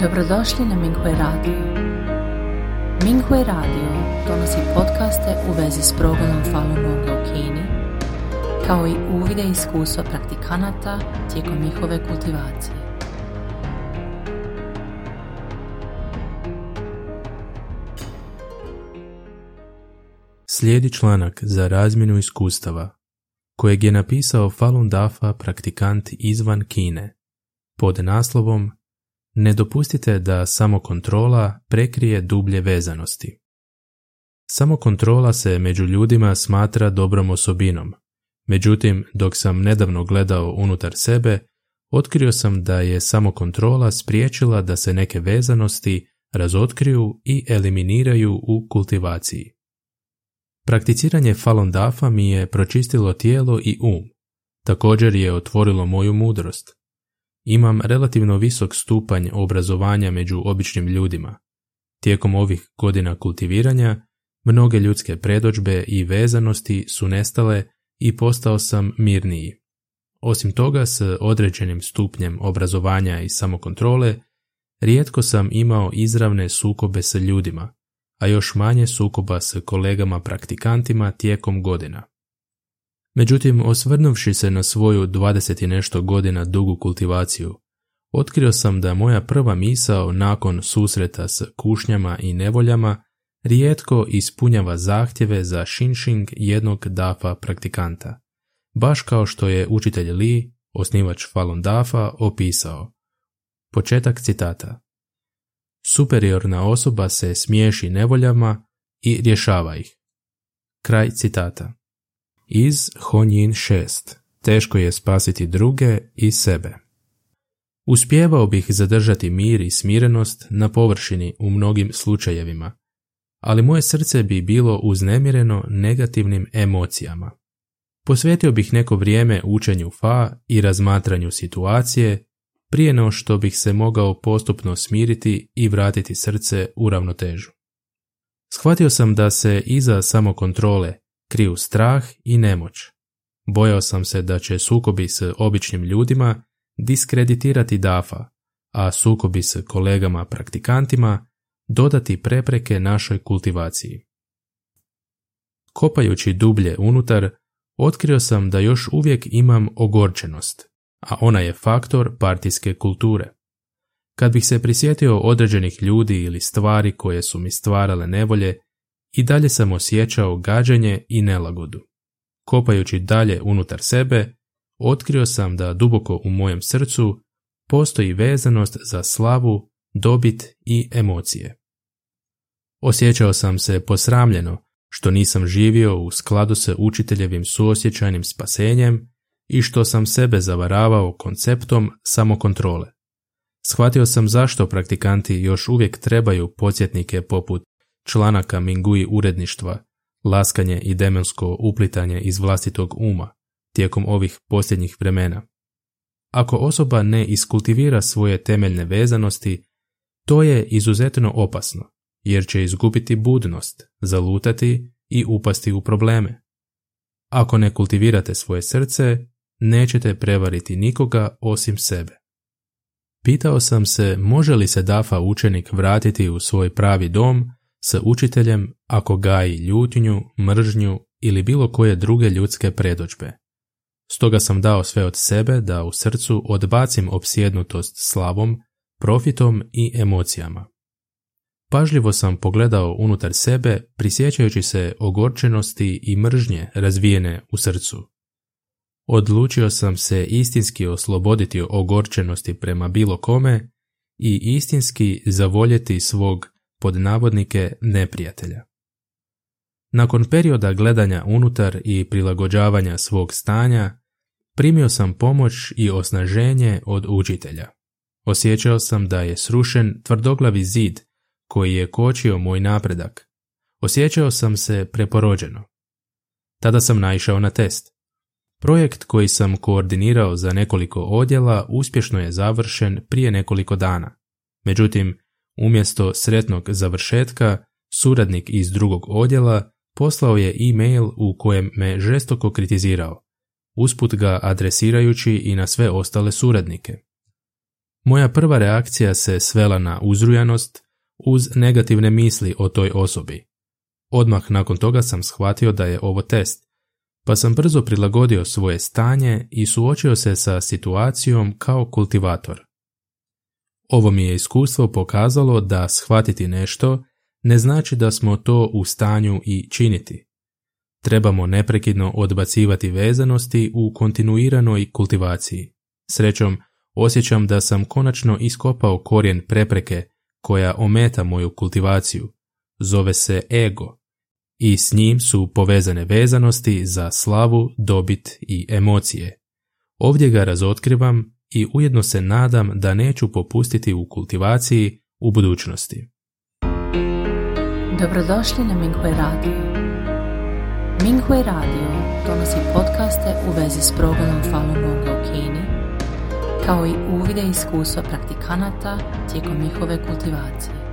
Dobrodošli na Minghui Radio. Minghui Radio donosi podcaste u vezi s progledom Falun Gonga u Kini, kao i uvide iskustva praktikanata tijekom njihove kultivacije. Slijedi članak za razmjenu iskustava, kojeg je napisao Falun Dafa praktikant izvan Kine, pod naslovom Ne dopustite da samokontrola prekrije dublje vezanosti. Samokontrola se među ljudima smatra dobrom osobinom, međutim, dok sam nedavno gledao unutar sebe, otkrio sam da je samokontrola spriječila da se neke vezanosti razotkriju i eliminiraju u kultivaciji. Prakticiranje Falun Dafa mi je pročistilo tijelo i um. Također je otvorilo moju mudrost. Imam relativno visok stupanj obrazovanja među običnim ljudima. Tijekom ovih godina kultiviranja, mnoge ljudske predođbe i vezanosti su nestale i postao sam mirniji. Osim toga, s određenim stupnjem obrazovanja i samokontrole, rijetko sam imao izravne sukobe sa ljudima, a još manje sukoba s kolegama praktikantima tijekom godina. Međutim, osvrnuvši se na svoju 20 i nešto godina dugu kultivaciju, otkrio sam da moja prva misao nakon susreta s kušnjama i nevoljama rijetko ispunjava zahtjeve za shinshing jednog dafa praktikanta, baš kao što je učitelj Li, osnivač Falun Dafa, opisao. Početak citata. Superiorna osoba se smiješi nevoljama i rješava ih. Kraj citata. Iz Honjin 6. Teško je spasiti druge i sebe. Uspjevao bih zadržati mir i smirenost na površini u mnogim slučajevima, ali moje srce bi bilo uznemireno negativnim emocijama. Posvetio bih neko vrijeme učenju fa i razmatranju situacije prije no što bih se mogao postupno smiriti i vratiti srce u ravnotežu. Shvatio sam da se iza samokontrole kriju strah i nemoć. Bojao sam se da će sukobi s običnim ljudima diskreditirati dafa, a sukobi s kolegama praktikantima dodati prepreke našoj kultivaciji. Kopajući dublje unutar, otkrio sam da još uvijek imam ogorčenost, a ona je faktor partijske kulture. Kad bih se prisjetio određenih ljudi ili stvari koje su mi stvarale nevolje, i dalje sam osjećao gađanje i nelagodu. Kopajući dalje unutar sebe, otkrio sam da duboko u mojem srcu postoji vezanost za slavu, dobit i emocije. Osjećao sam se posramljeno što nisam živio u skladu sa učiteljevim suosjećajnim spasenjem i što sam sebe zavaravao konceptom samokontrole. Shvatio sam zašto praktikanti još uvijek trebaju podsjetnike poput članaka Mingui uredništva, laskanje i demonsko uplitanje iz vlastitog uma tijekom ovih posljednjih vremena. Ako osoba ne iskultivira svoje temeljne vezanosti, to je izuzetno opasno, jer će izgubiti budnost, zalutati i upasti u probleme. Ako ne kultivirate svoje srce, nećete prevariti nikoga osim sebe. Pitao sam se može li se Dafa učenik vratiti u svoj pravi dom s učiteljem ako gaji ljutnju, mržnju ili bilo koje druge ljudske predođbe. Stoga sam dao sve od sebe da u srcu odbacim opsjednutost slavom, profitom i emocijama. Pažljivo sam pogledao unutar sebe, prisjećajući se ogorčenosti i mržnje razvijene u srcu. Odlučio sam se istinski osloboditi ogorčenosti prema bilo kome i istinski zavoljeti svog pod navodnike neprijatelja. Nakon perioda gledanja unutar i prilagođavanja svog stanja, primio sam pomoć i osnaženje od učitelja. Osjećao sam da je srušen tvrdoglavi zid koji je kočio moj napredak. Osjećao sam se preporođeno. Tada sam naišao na test. Projekt koji sam koordinirao za nekoliko odjela uspješno je završen prije nekoliko dana. Međutim, umjesto sretnog završetka, suradnik iz drugog odjela poslao je e-mail u kojem me žestoko kritizirao, usput ga adresirajući i na sve ostale suradnike. Moja prva reakcija se svela na uzrujanost uz negativne misli o toj osobi. Odmah nakon toga sam shvatio da je ovo test, pa sam brzo prilagodio svoje stanje i suočio se sa situacijom kao kultivator. Ovo mi je iskustvo pokazalo da shvatiti nešto ne znači da smo to u stanju i činiti. Trebamo neprekidno odbacivati vezanosti u kontinuiranoj kultivaciji. Srećom, osjećam da sam konačno iskopao korijen prepreke koja ometa moju kultivaciju. Zove se ego i s njim su povezane vezanosti za slavu, dobit i emocije. Ovdje ga razotkrivam i ujedno se nadam da neću popustiti u kultivaciji u budućnosti. Dobrodošli na Minghui Radio. Minghui Radio donosi podcaste u vezi s progledom Falun Gonga u Kini, kao i uvide iskustva praktikanata tijekom njihove kultivacije.